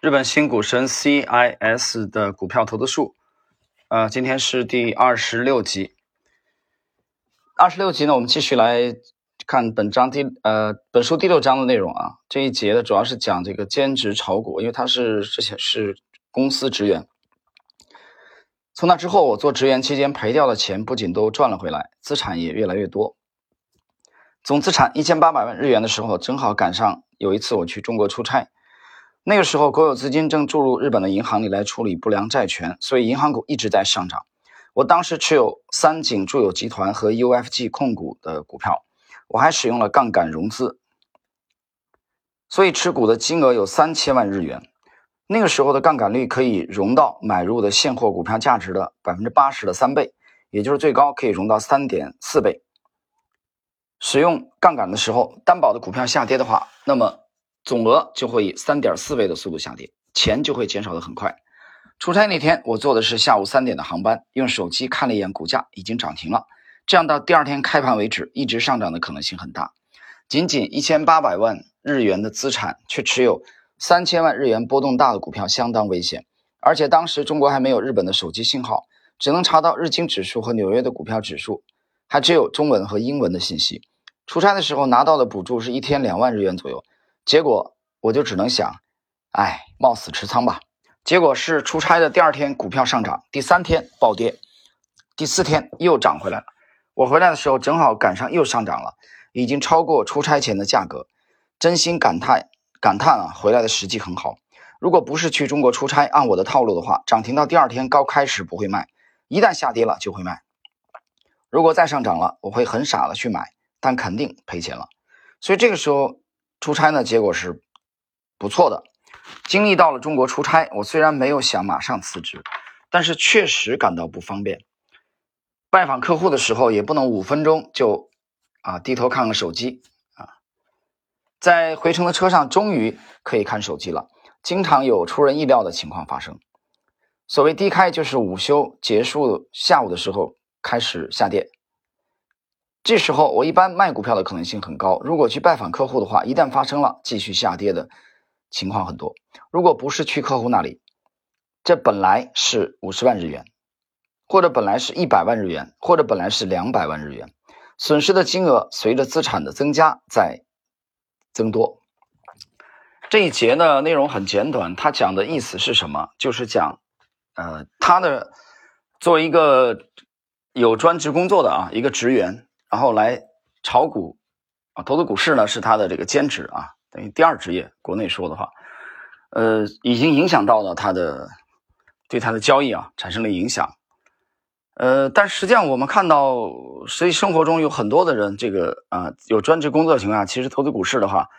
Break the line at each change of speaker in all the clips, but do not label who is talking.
日本新股神 CIS 的股票投资术，呃，今天是第二十六集。二十六集呢，我们继续来看本章第呃本书第六章的内容啊。这一节呢，主要是讲这个兼职炒股，因为他是之前是公司职员。从那之后，我做职员期间赔掉的钱不仅都赚了回来，资产也越来越多。总资产一千八百万日元的时候，正好赶上有一次我去中国出差。那个时候，国有资金正注入日本的银行里来处理不良债权，所以银行股一直在上涨。我当时持有三井住友集团和 UFG 控股的股票，我还使用了杠杆融资，所以持股的金额有三千万日元。那个时候的杠杆率可以融到买入的现货股票价值的百分之八十的三倍，也就是最高可以融到三点四倍。使用杠杆的时候，担保的股票下跌的话，那么。总额就会以三点四倍的速度下跌，钱就会减少的很快。出差那天，我坐的是下午三点的航班，用手机看了一眼股价，已经涨停了。这样到第二天开盘为止，一直上涨的可能性很大。仅仅一千八百万日元的资产，却持有三千万日元波动大的股票，相当危险。而且当时中国还没有日本的手机信号，只能查到日经指数和纽约的股票指数，还只有中文和英文的信息。出差的时候拿到的补助是一天两万日元左右。结果我就只能想，哎，冒死持仓吧。结果是出差的第二天股票上涨，第三天暴跌，第四天又涨回来了。我回来的时候正好赶上又上涨了，已经超过出差前的价格。真心感叹感叹啊，回来的时机很好。如果不是去中国出差，按我的套路的话，涨停到第二天高开时不会卖，一旦下跌了就会卖。如果再上涨了，我会很傻的去买，但肯定赔钱了。所以这个时候。出差呢，结果是不错的。经历到了中国出差，我虽然没有想马上辞职，但是确实感到不方便。拜访客户的时候，也不能五分钟就啊低头看看手机啊。在回程的车上，终于可以看手机了。经常有出人意料的情况发生。所谓低开，就是午休结束，下午的时候开始下跌。这时候我一般卖股票的可能性很高。如果去拜访客户的话，一旦发生了继续下跌的情况很多。如果不是去客户那里，这本来是五十万日元，或者本来是一百万日元，或者本来是两百万日元，损失的金额随着资产的增加在增多。这一节呢内容很简短，它讲的意思是什么？就是讲，呃，他的作为一个有专职工作的啊一个职员。然后来炒股啊，投资股市呢是他的这个兼职啊，等于第二职业。国内说的话，呃，已经影响到了他的对他的交易啊产生了影响。呃，但实际上我们看到，实际生活中有很多的人，这个啊有专职工作的情况下，其实投资股市的话，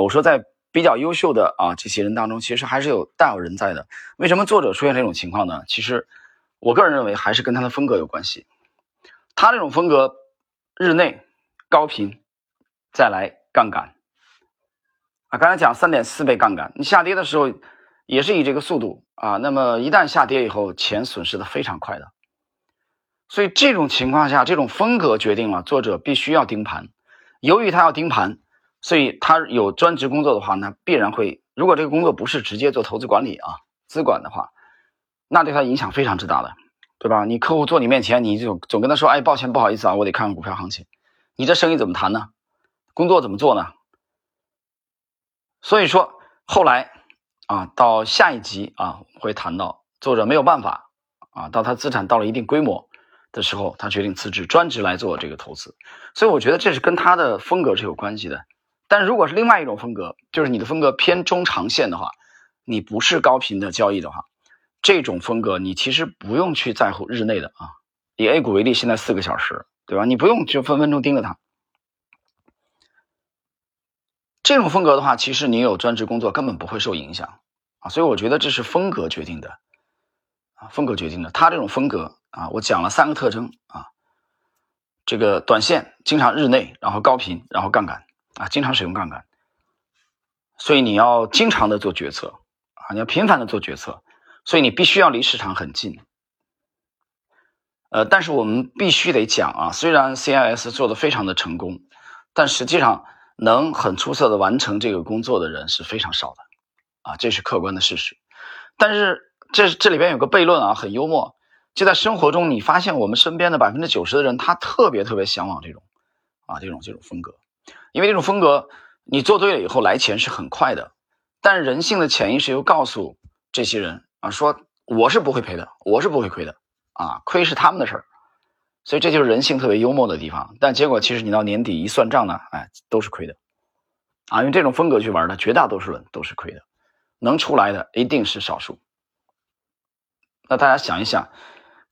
我说在比较优秀的啊这些人当中，其实还是有大有人在的。为什么作者出现这种情况呢？其实我个人认为还是跟他的风格有关系。他这种风格。日内高频，再来杠杆啊！刚才讲三点四倍杠杆，你下跌的时候也是以这个速度啊。那么一旦下跌以后，钱损失的非常快的。所以这种情况下，这种风格决定了作者必须要盯盘。由于他要盯盘，所以他有专职工作的话，那必然会。如果这个工作不是直接做投资管理啊、资管的话，那对他影响非常之大的。对吧？你客户坐你面前，你就总跟他说：“哎，抱歉，不好意思啊，我得看看股票行情。”你这生意怎么谈呢？工作怎么做呢？所以说后来啊，到下一集啊会谈到作者没有办法啊，到他资产到了一定规模的时候，他决定辞职，专职来做这个投资。所以我觉得这是跟他的风格是有关系的。但如果是另外一种风格，就是你的风格偏中长线的话，你不是高频的交易的话。这种风格，你其实不用去在乎日内的啊。以 A 股为例，现在四个小时，对吧？你不用就分分钟盯着它。这种风格的话，其实你有专职工作根本不会受影响啊。所以我觉得这是风格决定的啊，风格决定的。他这种风格啊，我讲了三个特征啊，这个短线经常日内，然后高频，然后杠杆啊，经常使用杠杆。所以你要经常的做决策啊，你要频繁的做决策。所以你必须要离市场很近，呃，但是我们必须得讲啊，虽然 CIS 做的非常的成功，但实际上能很出色的完成这个工作的人是非常少的，啊，这是客观的事实。但是这这里边有个悖论啊，很幽默。就在生活中，你发现我们身边的百分之九十的人，他特别特别向往这种啊这种这种风格，因为这种风格你做对了以后来钱是很快的。但人性的潜意识又告诉这些人说我是不会赔的，我是不会亏的啊，亏是他们的事儿。所以这就是人性特别幽默的地方。但结果其实你到年底一算账呢，哎，都是亏的啊，用这种风格去玩的绝大多数人都是亏的，能出来的一定是少数。那大家想一想。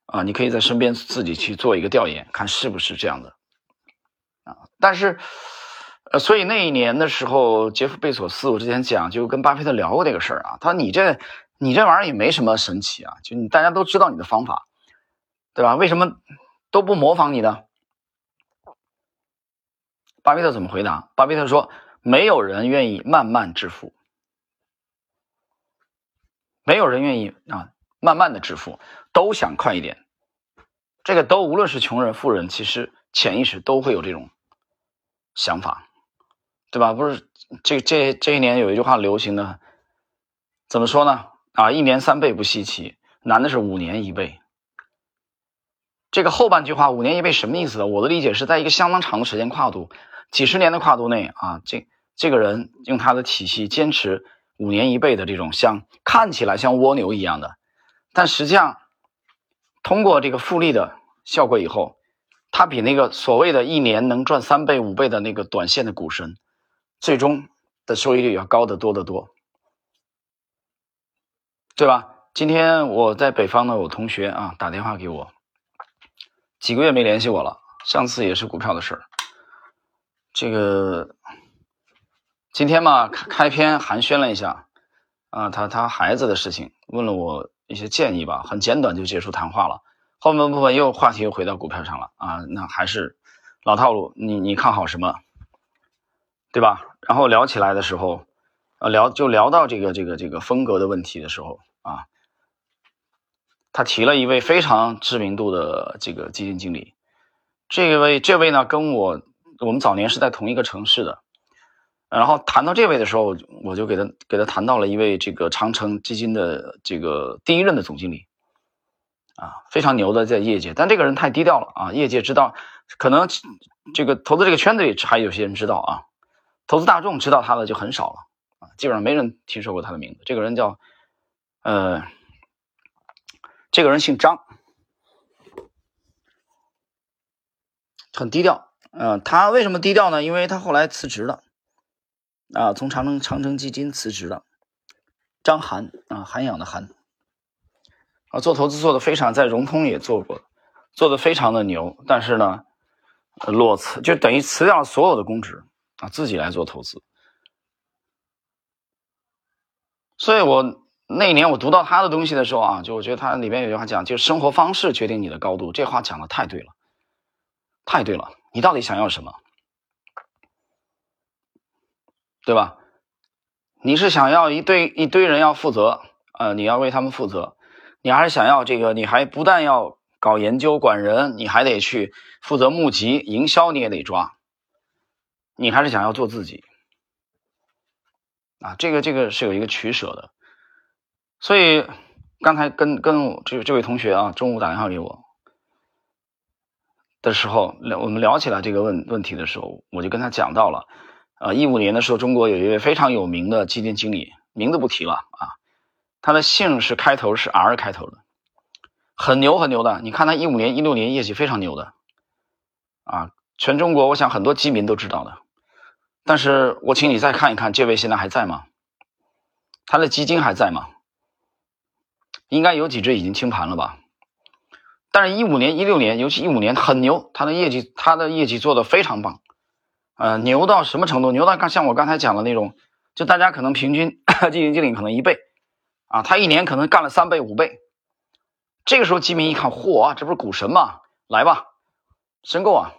啊，你可以在身边自己去做一个调研，看是不是这样的啊。但是，呃，所以那一年的时候，杰夫贝索斯，我之前讲就跟巴菲特聊过这个事儿啊。他说：“你这，你这玩意儿也没什么神奇啊，就你大家都知道你的方法，对吧？为什么都不模仿你的？”巴菲特怎么回答？巴菲特说：“没有人愿意慢慢致富，没有人愿意啊。”慢慢的致富，都想快一点。这个都无论是穷人、富人，其实潜意识都会有这种想法，对吧？不是这这这一年有一句话流行的，怎么说呢？啊，一年三倍不稀奇，难的是五年一倍。这个后半句话“五年一倍”什么意思呢？我的理解是在一个相当长的时间跨度，几十年的跨度内啊，这这个人用他的体系坚持五年一倍的这种像看起来像蜗牛一样的。但实际上，通过这个复利的效果以后，它比那个所谓的一年能赚三倍五倍的那个短线的股神，最终的收益率要高得多得多，对吧？今天我在北方的我同学啊打电话给我，几个月没联系我了，上次也是股票的事儿。这个今天嘛开开篇寒暄了一下啊，他他孩子的事情问了我。一些建议吧，很简短就结束谈话了。后面部分又话题又回到股票上了啊，那还是老套路。你你看好什么，对吧？然后聊起来的时候，呃，聊就聊到这个这个这个风格的问题的时候啊，他提了一位非常知名度的这个基金经理，这位这位呢跟我我们早年是在同一个城市的。然后谈到这位的时候，我就给他给他谈到了一位这个长城基金的这个第一任的总经理，啊，非常牛的在业界，但这个人太低调了啊，业界知道，可能这个投资这个圈子里还有些人知道啊，投资大众知道他的就很少了，基本上没人听说过他的名字。这个人叫，呃，这个人姓张，很低调。嗯，他为什么低调呢？因为他后来辞职了。啊，从长城长城基金辞职了，张涵啊，涵养的涵，啊，做投资做的非常，在融通也做过，做的非常的牛，但是呢，裸辞就等于辞掉了所有的公职啊，自己来做投资。所以我那一年我读到他的东西的时候啊，就我觉得他里面有句话讲，就生活方式决定你的高度，这话讲的太对了，太对了，你到底想要什么？对吧？你是想要一堆一堆人要负责，呃，你要为他们负责，你还是想要这个？你还不但要搞研究管人，你还得去负责募集营销，你也得抓。你还是想要做自己啊？这个这个是有一个取舍的。所以刚才跟跟我这这位同学啊，中午打电话给我的时候，聊我们聊起来这个问问题的时候，我就跟他讲到了。啊，一五年的时候，中国有一位非常有名的基金经理，名字不提了啊。他的姓是开头是 R 开头的，很牛很牛的。你看他一五年、一六年业绩非常牛的，啊，全中国我想很多基民都知道的。但是我请你再看一看，这位现在还在吗？他的基金还在吗？应该有几只已经清盘了吧？但是，一五年、一六年，尤其一五年很牛，他的业绩，他的业绩做的非常棒。呃，牛到什么程度？牛到像我刚才讲的那种，就大家可能平均 基金经理可能一倍，啊，他一年可能干了三倍五倍。这个时候基民一看，嚯，这不是股神吗？来吧，申购啊！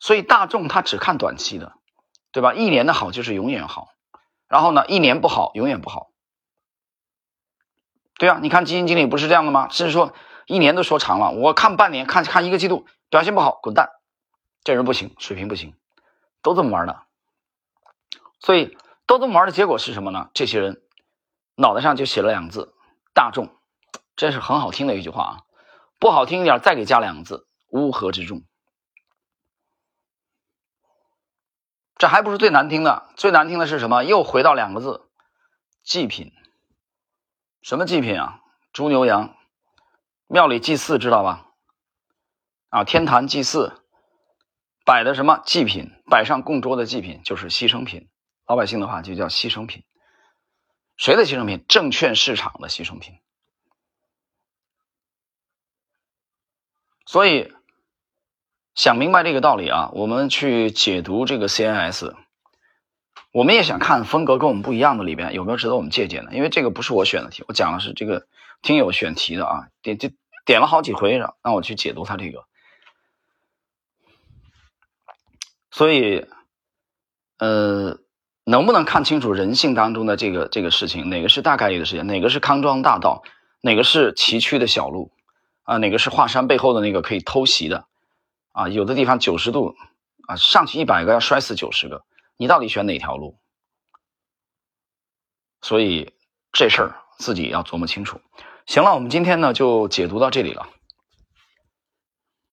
所以大众他只看短期的，对吧？一年的好就是永远好，然后呢，一年不好永远不好。对啊，你看基金经理不是这样的吗？甚至说一年都说长了，我看半年，看看一个季度表现不好，滚蛋，这人不行，水平不行。都这么玩的，所以都这么玩的结果是什么呢？这些人脑袋上就写了两个字“大众”，这是很好听的一句话啊。不好听一点，再给加两个字“乌合之众”。这还不是最难听的，最难听的是什么？又回到两个字“祭品”。什么祭品啊？猪牛羊，庙里祭祀知道吧？啊，天坛祭祀摆的什么祭品？摆上供桌的祭品就是牺牲品。老百姓的话就叫牺牲品。谁的牺牲品？证券市场的牺牲品。所以想明白这个道理啊，我们去解读这个 CNS，我们也想看风格跟我们不一样的里边有没有值得我们借鉴的。因为这个不是我选的题，我讲的是这个听友选题的啊，点就点了好几回让让我去解读他这个。所以，呃。能不能看清楚人性当中的这个这个事情？哪个是大概率的事情？哪个是康庄大道？哪个是崎岖的小路？啊，哪个是华山背后的那个可以偷袭的？啊，有的地方九十度啊，上去一百个要摔死九十个，你到底选哪条路？所以这事儿自己要琢磨清楚。行了，我们今天呢就解读到这里了。